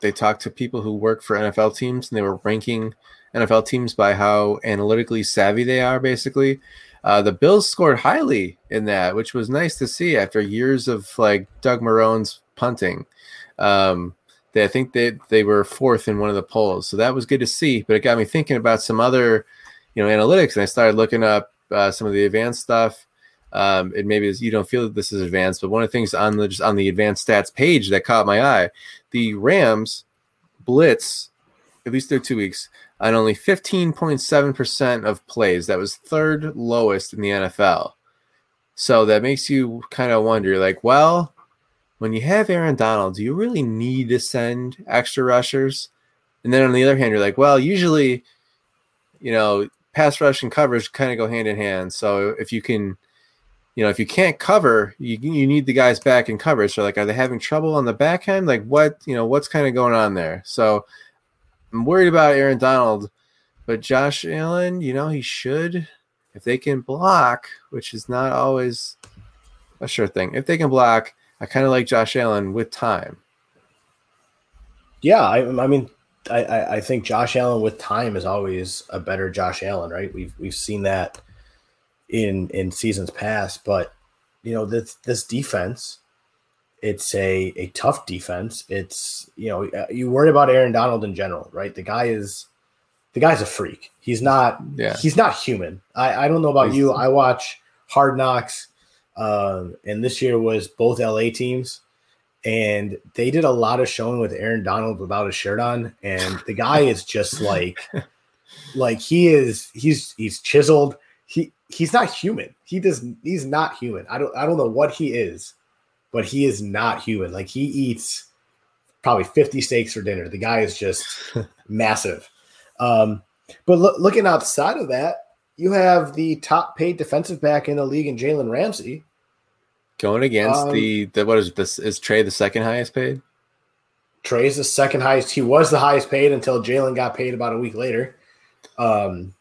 they talked to people who work for NFL teams and they were ranking NFL teams by how analytically savvy they are. Basically, uh, the Bills scored highly in that, which was nice to see after years of like Doug Marrone's punting. Um, they, I think they they were fourth in one of the polls, so that was good to see. But it got me thinking about some other, you know, analytics, and I started looking up uh, some of the advanced stuff um, and maybe it's- you don't feel that this is advanced, but one of the things on the just on the advanced stats page that caught my eye, the Rams blitz, at least through two weeks, on only 15.7% of plays. That was third lowest in the NFL. So that makes you kind of wonder, like, well, when you have Aaron Donald, do you really need to send extra rushers? And then on the other hand, you're like, well, usually, you know, pass rush and coverage kind of go hand in hand. So if you can, you know, if you can't cover, you you need the guys back in coverage. So like, are they having trouble on the back end? Like what you know, what's kind of going on there? So I'm worried about Aaron Donald, but Josh Allen, you know, he should if they can block, which is not always a sure thing. If they can block, I kind of like Josh Allen with time. Yeah, I, I mean, I, I think Josh Allen with time is always a better Josh Allen, right? We've we've seen that in in seasons past, but you know this this defense, it's a a tough defense. It's you know uh, you worry about Aaron Donald in general, right? The guy is the guy's a freak. He's not yeah. he's not human. I I don't know about he's, you. I watch Hard Knocks, um, and this year was both LA teams and they did a lot of showing with Aaron Donald without a shirt on, and the guy is just like, like he is, he's he's chiseled. He he's not human. He does he's not human. I don't I don't know what he is, but he is not human. Like he eats probably 50 steaks for dinner. The guy is just massive. Um, but lo- looking outside of that, you have the top paid defensive back in the league in Jalen Ramsey, Going against um, the, the what is this? Is Trey the second highest paid? Trey's the second highest. He was the highest paid until Jalen got paid about a week later. Um,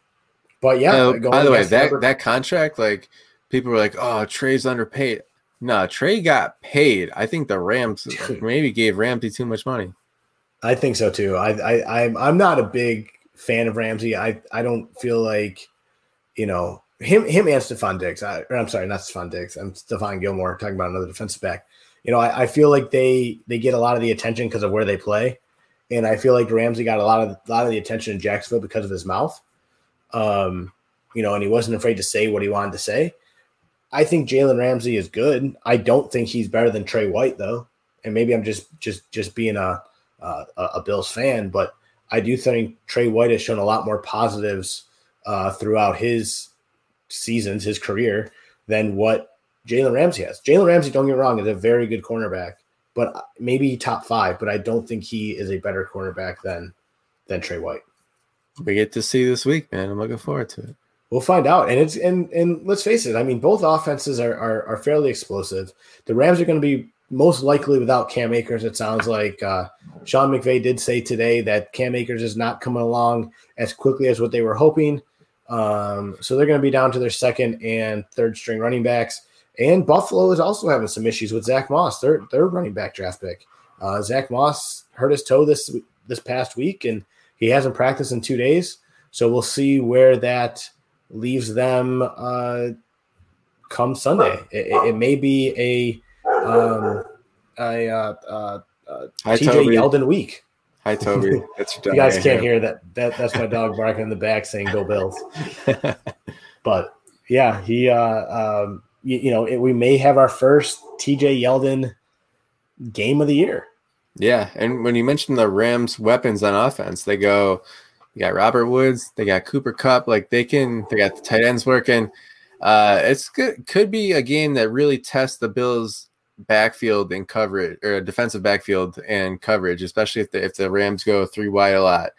but yeah. Uh, by the way, that that contract, like people were like, "Oh, Trey's underpaid." No, Trey got paid. I think the Rams maybe gave Ramsey too much money. I think so too. I, I I'm I'm not a big fan of Ramsey. I I don't feel like you know him him and Stefon Diggs. I, am sorry, not Stefon Diggs. I'm Stephon Gilmore talking about another defensive back. You know, I, I feel like they they get a lot of the attention because of where they play, and I feel like Ramsey got a lot of a lot of the attention in Jacksonville because of his mouth. Um, you know, and he wasn't afraid to say what he wanted to say. I think Jalen Ramsey is good. I don't think he's better than Tre White though, and maybe I'm just just just being a a, a Bills fan, but I do think Tre White has shown a lot more positives uh, throughout his seasons, his career, than what Jalen Ramsey has. Jalen Ramsey, don't get me wrong, is a very good cornerback, but maybe top five. But I don't think he is a better cornerback than than Tre White. We get to see this week, man. I'm looking forward to it. We'll find out. And it's and and let's face it. I mean, both offenses are are, are fairly explosive. The Rams are going to be most likely without Cam Akers. It sounds like uh, Sean McVay did say today that Cam Akers is not coming along as quickly as what they were hoping. Um, so they're going to be down to their second and third string running backs. And Buffalo is also having some issues with Zach Moss, their their running back draft pick. Uh, Zach Moss hurt his toe this this past week, and he hasn't practiced in two days. So we'll see where that leaves them uh, come Sunday. It, it, may be a um, a uh, uh, uh TJ Yeldon week. Hi, Toby. That's your you guys can't hear that. That that's my dog barking in the back saying "Go Bills." but yeah, he. Uh, um, you, you know, it, we may have our first TJ Yeldon game of the year. Yeah, and when you mentioned the Rams' weapons on offense, they go. You got Robert Woods. They got Cooper Kupp. Like they can. They got the tight ends working. Uh, it's good. Could be a game that really tests the Bills' backfield and coverage or defensive backfield and coverage, especially if the if the Rams go three wide a lot.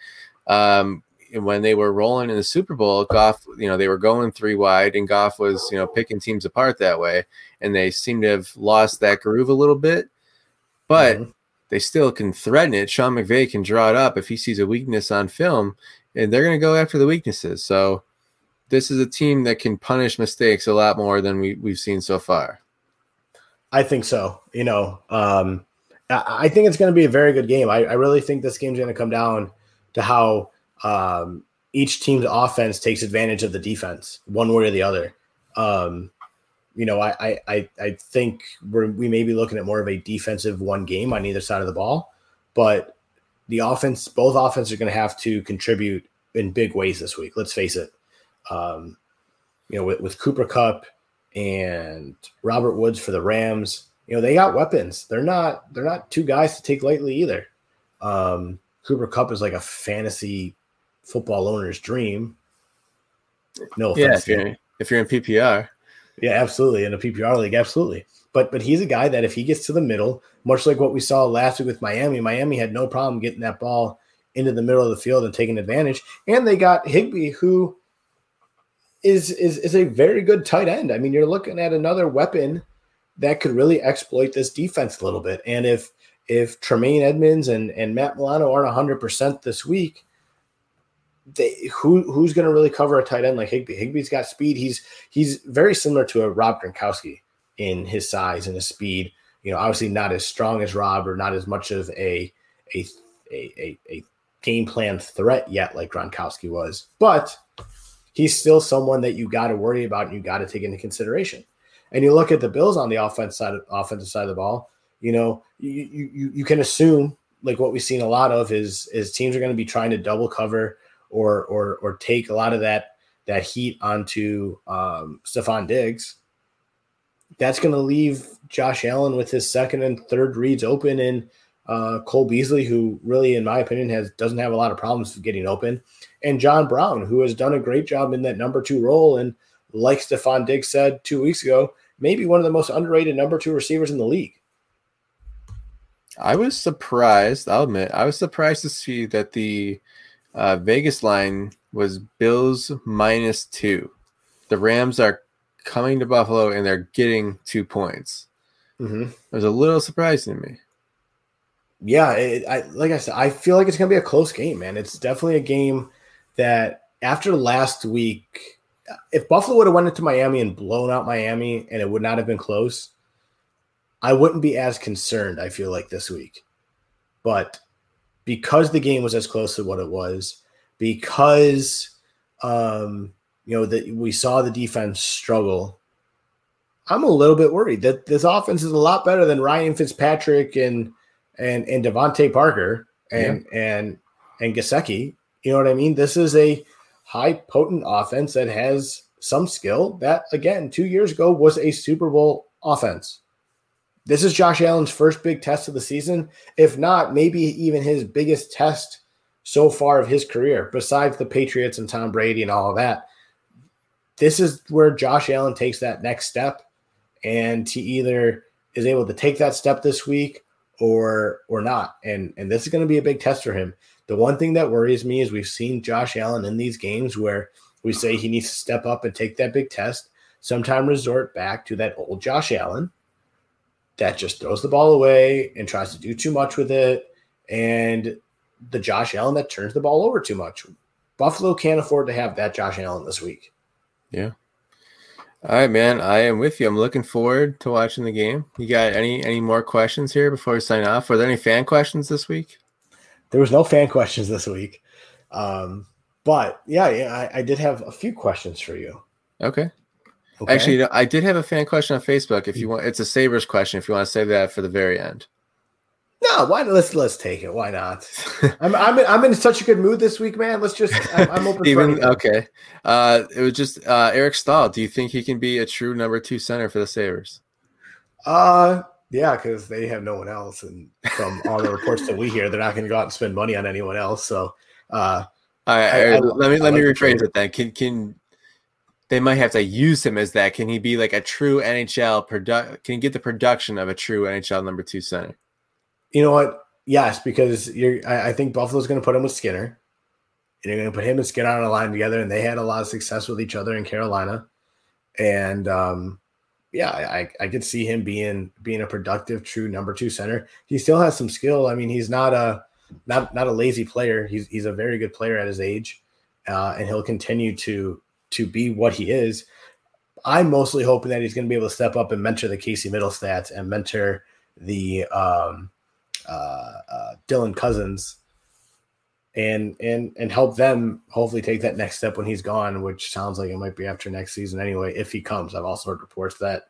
Um, when they were rolling in the Super Bowl, Goff, you know, they were going three wide, and Goff was, you know, picking teams apart that way, and they seem to have lost that groove a little bit, but mm-hmm. they still can threaten it. Sean McVay can draw it up if he sees a weakness on film, and they're going to go after the weaknesses. So, this is a team that can punish mistakes a lot more than we, we've seen so far. I think so. You know, um, I think it's going to be a very good game. I, I really think this game's going to come down to how um, each team's offense takes advantage of the defense, one way or the other. Um, you know, I I I think we're, we may be looking at more of a defensive one game on either side of the ball, but the offense, both offenses are going to have to contribute in big ways this week. Let's face it. Um, you know, with, with Cooper Kupp and Robert Woods for the Rams. You know, they got weapons. They're not they're not two guys to take lightly either. Um, Cooper Kupp is like a fantasy football owner's dream. No offense. Yeah, if you're, if you're in PPR. Yeah, absolutely. In a PPR league, absolutely. But but he's a guy that if he gets to the middle, much like what we saw last week with Miami, Miami had no problem getting that ball into the middle of the field and taking advantage. And they got Higbee, who is is is a very good tight end. I mean, you're looking at another weapon that could really exploit this defense a little bit. And if if Tremaine Edmunds and, and Matt Milano aren't 100 percent this week, they who who's going to really cover a tight end like Higbee? Higbee's got speed. He's he's very similar to a Rob Gronkowski in his size and his speed. You know, obviously not as strong as Rob or not as much of a a a, a, a game plan threat yet like Gronkowski was, but he's still someone that you got to worry about and you got to take into consideration. And you look at the Bills on the offense side, offensive side of the ball. You know, you you you can assume like what we've seen a lot of is is teams are going to be trying to double cover or or or take a lot of that that heat onto um, Stefon Diggs. That's going to leave Josh Allen with his second and third reads open, and uh, Cole Beasley, who really, in my opinion, has doesn't have a lot of problems getting open, and John Brown, who has done a great job in that number two role, and like Stefon Diggs said two weeks ago, maybe one of the most underrated number two receivers in the league. I was surprised. I'll admit, I was surprised to see that the uh, Vegas line was Bills minus two. The Rams are coming to Buffalo and they're getting two points. Mm-hmm. It was a little surprising to me. Yeah, it, I like I said, I feel like it's gonna be a close game, man. It's definitely a game that after last week, if Buffalo would have went into Miami and blown out Miami and it would not have been close, I wouldn't be as concerned. I feel like this week, but because the game was as close to what it was, because um, you know that we saw the defense struggle. I'm a little bit worried that this offense is a lot better than Ryan Fitzpatrick and and and DeVante Parker and yeah. and and Gesicki. You know what I mean? This is a high potent offense that has some skill that again two years ago was a Super Bowl offense. This is Josh Allen's first big test of the season. If not, maybe even his biggest test so far of his career, besides the Patriots and Tom Brady and all of that. This is where Josh Allen takes that next step. And he either is able to take that step this week or or not. And and this is going to be a big test for him. The one thing that worries me is we've seen Josh Allen in these games where we say he needs to step up and take that big test, sometime resort back to that old Josh Allen that just throws the ball away and tries to do too much with it, and the Josh Allen that turns the ball over too much. Buffalo can't afford to have that Josh Allen this week. Yeah. All right, man. I am with you. I'm looking forward to watching the game. You got any any more questions here before we sign off? Were there any fan questions this week? There was no fan questions this week. Um, but yeah, yeah, I, I did have a few questions for you. Okay. Okay. Actually, you know, I did have a fan question on Facebook. If you want, it's a Sabres question. If you want to save that for the very end. No, why? Let's let's take it. Why not? I'm I'm in, I'm in such a good mood this week, man. Let's just. I'm, I'm open. Even okay. Uh, it was just uh, Eric Staal. Do you think he can be a true number two center for the Sabres? Uh, yeah, because they have no one else, and from all the reports that we hear, they're not going to go out and spend money on anyone else. So, uh, all right, I, I, let me I let like me rephrase it then. Can can they might have to use him as that. Can he be like a true NHL product? Can he get the production of a true NHL number two center? You know what? Yes, because you're. I, I think Buffalo's going to put him with Skinner. And you're going to put him and Skinner on a line together, and they had a lot of success with each other in Carolina. And um, yeah, I, I could see him being being a productive, true number two center. He still has some skill. I mean, he's not a not not a lazy player. He's he's a very good player at his age, uh, and he'll continue to to be what he is. I'm mostly hoping that he's going to be able to step up and mentor the Casey Mittelstadt and mentor the um, uh, uh, Dylan Cozens and and and help them hopefully take that next step when he's gone, which sounds like it might be after next season anyway, if he comes. I've also heard reports that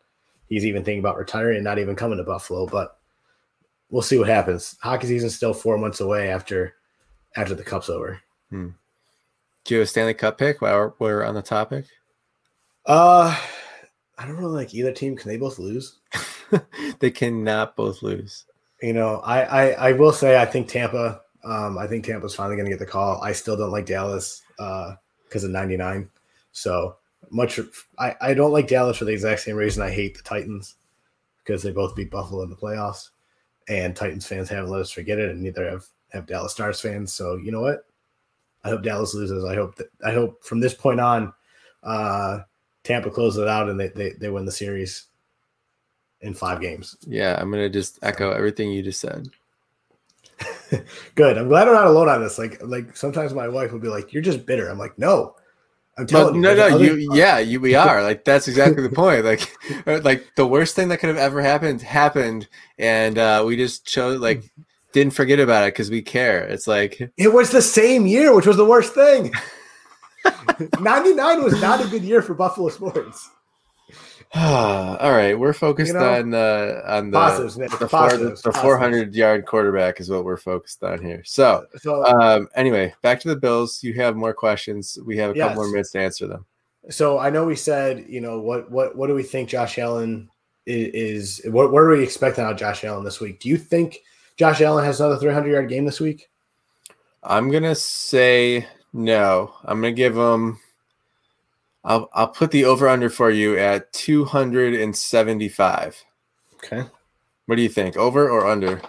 he's even thinking about retiring and not even coming to Buffalo, but we'll see what happens. Hockey season's still four months away after after the cup's over. Hmm. Do you have a Stanley Cup pick while we're on the topic? Uh, I don't really like either team. Can they both lose? they cannot both lose. You know, I, I, I will say I think Tampa. Um, I think Tampa's finally going to get the call. I still don't like Dallas because uh, of 99. So much. I, I don't like Dallas for the exact same reason I hate the Titans because they both beat Buffalo in the playoffs, and Titans fans haven't let us forget it, and neither have have Dallas Stars fans. So you know what? I hope Dallas loses. I hope that I hope from this point on, uh, Tampa closes it out and they, they they win the series in five games. Yeah, I'm gonna just echo everything you just said. Good. I'm glad I'm not alone on this. Like like sometimes my wife will be like, "You're just bitter." I'm like, "No." I'm telling but, you. No, no, you. Yeah, you. We are. Like that's exactly the point. Like, like the worst thing that could have ever happened happened, and uh, we just chose like didn't forget about it because we care. It's like it was the same year, which was the worst thing. 99 was not a good year for Buffalo sports. All right, we're focused you know, on uh, on the positives, the, positives, four, the 400 yard quarterback is what we're focused on here. So, so um, anyway, back to the Bills. You have more questions. We have a yes. couple more minutes to answer them. So I know we said, you know, what what what do we think Josh Allen is? is what what are we expecting out of Josh Allen this week? Do you think Josh Allen has another 300 yard game this week? I'm gonna say no. I'm gonna give him. I'll I'll put the over under for you at 275. Okay. What do you think? Over or under?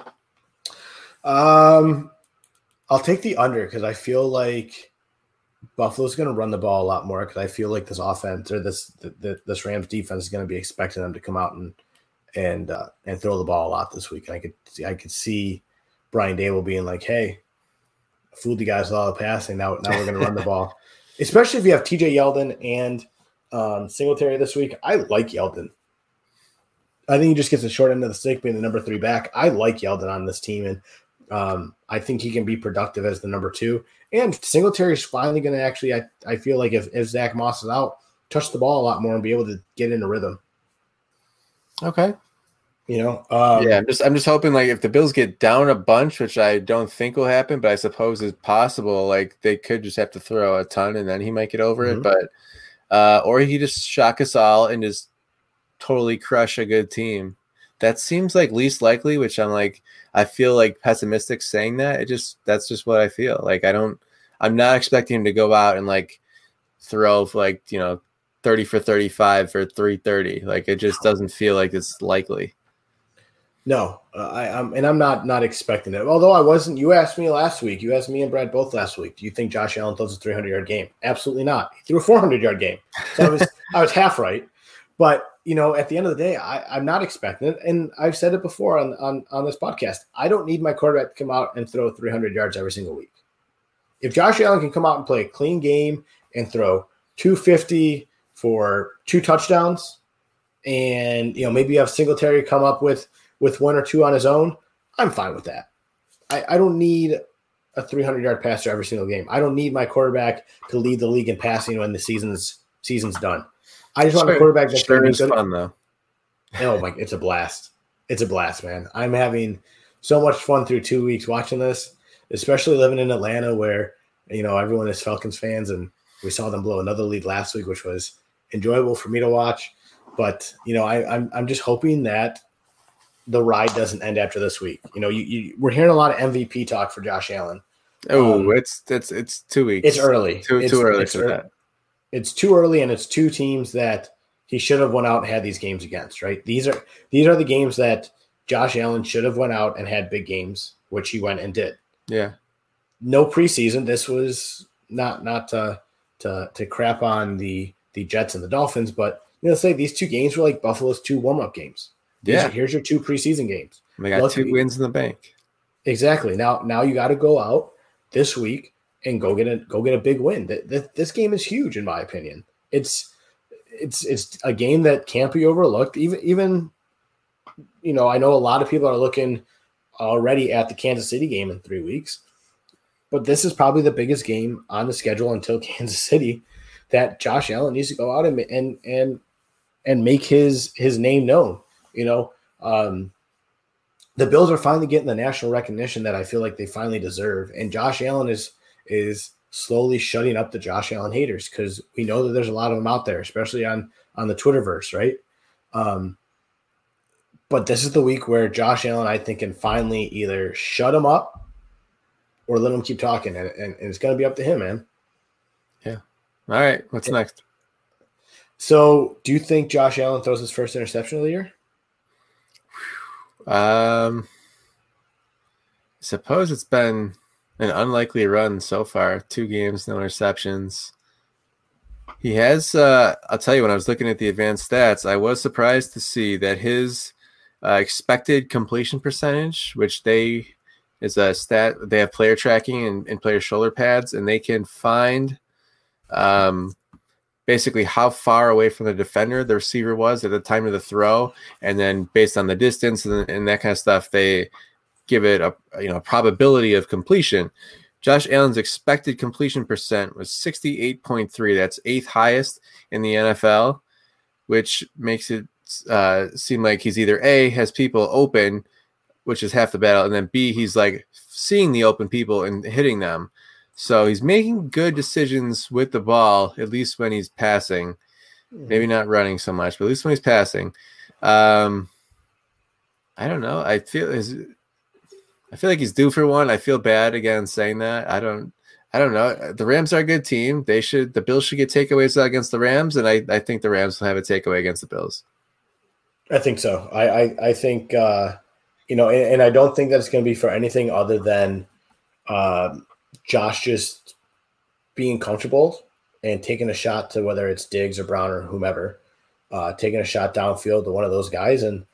Um, I'll take the under because I feel like Buffalo's going to run the ball a lot more because I feel like this offense or this the, the, this Rams defense is going to be expecting them to come out and and uh, and throw the ball a lot this week. And I could see I could see Brian Daboll being like, "Hey, fooled you guys with all the passing. Now now we're going to run the ball." Especially if you have T.J. Yeldon and um, Singletary this week. I like Yeldon. I think he just gets the short end of the stick being the number three back. I like Yeldon on this team, and um, I think he can be productive as the number two. And Singletary is finally going to actually, I, I feel like if, if Zach Moss is out, touch the ball a lot more and be able to get in a rhythm. Okay. You know, um, yeah, I'm just I'm just hoping like if the Bills get down a bunch, which I don't think will happen, but I suppose is possible. Like they could just have to throw a ton and then he might get over mm-hmm. it. But uh, or he just shock us all and just totally crush a good team. That seems like least likely, which I'm like I feel like pessimistic saying that. It just that's just what I feel. Like I don't I'm not expecting him to go out and like throw like you know 30 for 35 for 330 like it just doesn't feel like it's likely no, uh, I, am and I'm not not expecting it. Although I wasn't. You asked me last week. You asked me and Brad both last week. Do you think Josh Allen throws a 300 yard game? Absolutely not. He threw a 400 yard game. So I was I was half right. But you know, at the end of the day, I, I'm not expecting it. And I've said it before on, on on this podcast. I don't need my quarterback to come out and throw 300 yards every single week. If Josh Allen can come out and play a clean game and throw 250 for two touchdowns, and you know maybe you have Singletary come up with with one or two on his own, I'm fine with that. I, I don't need a 300 yard passer every single game. I don't need my quarterback to lead the league in passing when the season's season's done. I just want a quarterback that's sure going to be good. fun though. Oh my, it's a blast! It's a blast, man. I'm having so much fun through two weeks watching this, especially living in Atlanta where you know everyone is Falcons fans, and we saw them blow another lead last week, which was enjoyable for me to watch. But you know, I, I'm I'm just hoping that the ride doesn't end after this week. You know, you, you we're hearing a lot of MVP talk for Josh Allen. Oh, um, it's it's it's two weeks. It's early. Too it's, too early it's, for that. It's too early, and it's two teams that he should have went out and had these games against. Right? These are these are the games that Josh Allen should have went out and had big games, which he went and did. Yeah. No preseason. This was not not to to to crap on the the Jets and the Dolphins, but you know, say these two games were like Buffalo's two warm up games. Yeah. Here's your two preseason games. They got Luckily, two wins in the bank. Exactly. Now, now you got to go out this week and go get a go get a big win. That This game is huge, in my opinion. It's it's it's a game that can't be overlooked. Even even you know, I know a lot of people are looking already at the Kansas City game in three weeks, but this is probably the biggest game on the schedule until Kansas City that Josh Allen needs to go out and and and and make his his name known. You know, um, the Bills are finally getting the national recognition that I feel like they finally deserve, and Josh Allen is is slowly shutting up the Josh Allen haters because we know that there's a lot of them out there, especially on on the Twitterverse, right? Um, but this is the week where Josh Allen, I think, can finally either shut him up or let him keep talking, and, and, and it's going to be up to him, man. Yeah. All right. What's yeah. next? So, do you think Josh Allen throws his first interception of the year? Um, suppose it's been an unlikely run so far. Two games, no interceptions. He has. Uh, I'll tell you, when I was looking at the advanced stats, I was surprised to see that his uh, expected completion percentage, which they is a stat, they have player tracking and, and player shoulder pads, and they can find um, basically how far away from the defender the receiver was at the time of the throw, and then based on the distance and, and that kind of stuff, they give it a you know probability of completion. Josh Allen's expected completion percent was 68.3. That's eighth highest in the NFL, which makes it uh, seem like he's either A, has people open, which is half the battle, and then B, he's like seeing the open people and hitting them. So he's making good decisions with the ball, at least when he's passing. Maybe mm-hmm. not running so much, but at least when he's passing. Um, I don't know. I feel his I feel like he's due for one. I feel bad again saying that. I don't I don't know. The Rams are a good team. They should the Bills should get takeaways against the Rams, and I, I think the Rams will have a takeaway against the Bills. I think so. I I, I think uh, you know, and, and, I don't think that it's going to be for anything other than uh, Josh just being comfortable and taking a shot to whether it's Diggs or Brown or whomever, uh, taking a shot downfield to one of those guys and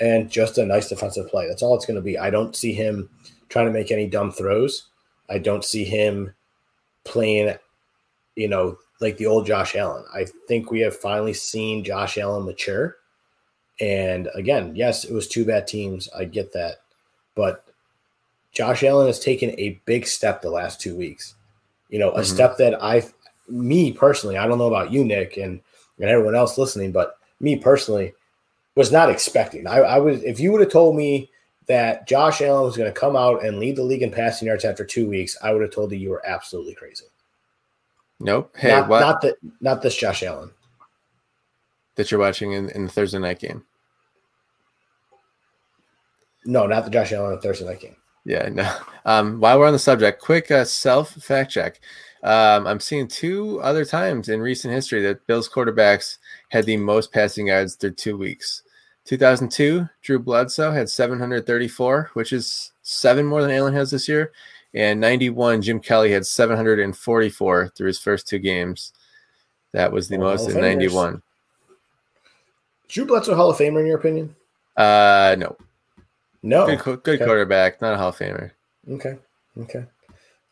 and just a nice defensive play. That's all it's going to be. I don't see him trying to make any dumb throws. I don't see him playing, you know, like the old Josh Allen. I think we have finally seen Josh Allen mature. And again, yes, it was two bad teams. I get that. But Josh Allen has taken a big step the last two weeks. You know, a mm-hmm. step that I, me personally, I don't know about you, Nick, and, and everyone else listening, but me personally, was not expecting. I, I was if you would have told me that Josh Allen was going to come out and lead the league in passing yards after two weeks, I would have told you you were absolutely crazy. Nope. Hey, not, what? Not that. Not this Josh Allen that you're watching in, in the Thursday night game. No, not the Josh Allen Thursday night game. Yeah, no. Um, while we're on the subject, quick uh, self fact check. Um, I'm seeing two other times in recent history that Bills quarterbacks had the most passing yards through two weeks. 2002, Drew Bledsoe had 734, which is seven more than Allen has this year. And 91, Jim Kelly had 744 through his first two games. That was the most in 91. Drew Bledsoe Hall of Famer in your opinion? Uh, no. No. Good, good okay. quarterback, not a Hall of Famer. Okay. Okay.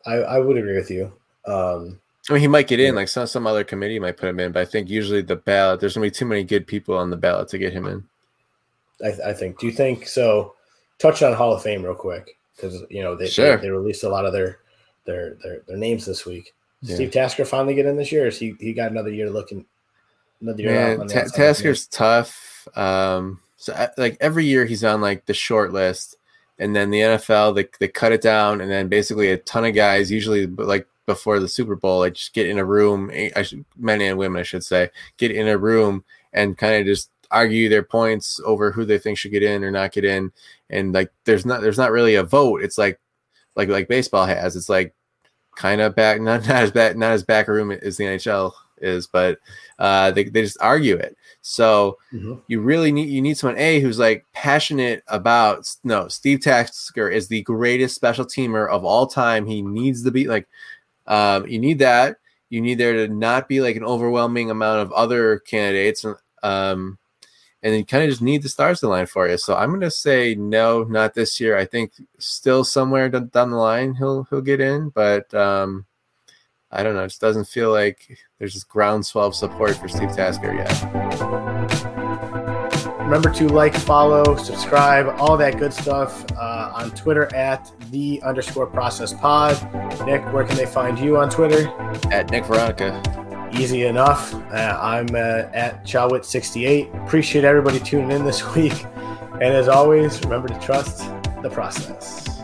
I, I would agree with you. Um, I mean, he might get in. Like some some other committee might put him in, but I think usually the ballot there's gonna be too many good people on the ballot to get him in. I, I think. Do you think so? Touch on Hall of Fame real quick because you know they, sure. they, they released a lot of their their their, their names this week. Yeah. Steve Tasker finally get in this year? he he got another year looking another year? Man, Ta- Tasker's tough. Um, so like every year he's on like the short list, and then the NFL they they cut it down, and then basically a ton of guys, usually like before the Super Bowl, like just get in a room, eh, I should, men and women, I should say, get in a room and kind of just argue their points over who they think should get in or not get in. And like, there's not, there's not really a vote. It's like, like, like baseball has, it's like kind of back, not, not as bad, not as back room as the NHL is, but uh, they, they just argue it. So mm-hmm. you really need you need someone a who's like passionate about no Steve Tasker is the greatest special teamer of all time. He needs to be like um, you need that. You need there to not be like an overwhelming amount of other candidates. Um, and you kind of just need the stars to line for you. So I'm going to say no, not this year. I think still somewhere down the line he'll he'll get in, but um, I don't know. It just doesn't feel like there's this groundswell of support for Steve Tasker yet. Remember to like, follow, subscribe, all that good stuff uh, on Twitter at the underscore process pod. Nick, where can they find you on Twitter? At Nick Veronica. Easy enough. Uh, I'm uh, at Chawit68. Appreciate everybody tuning in this week. And as always, remember to trust the process.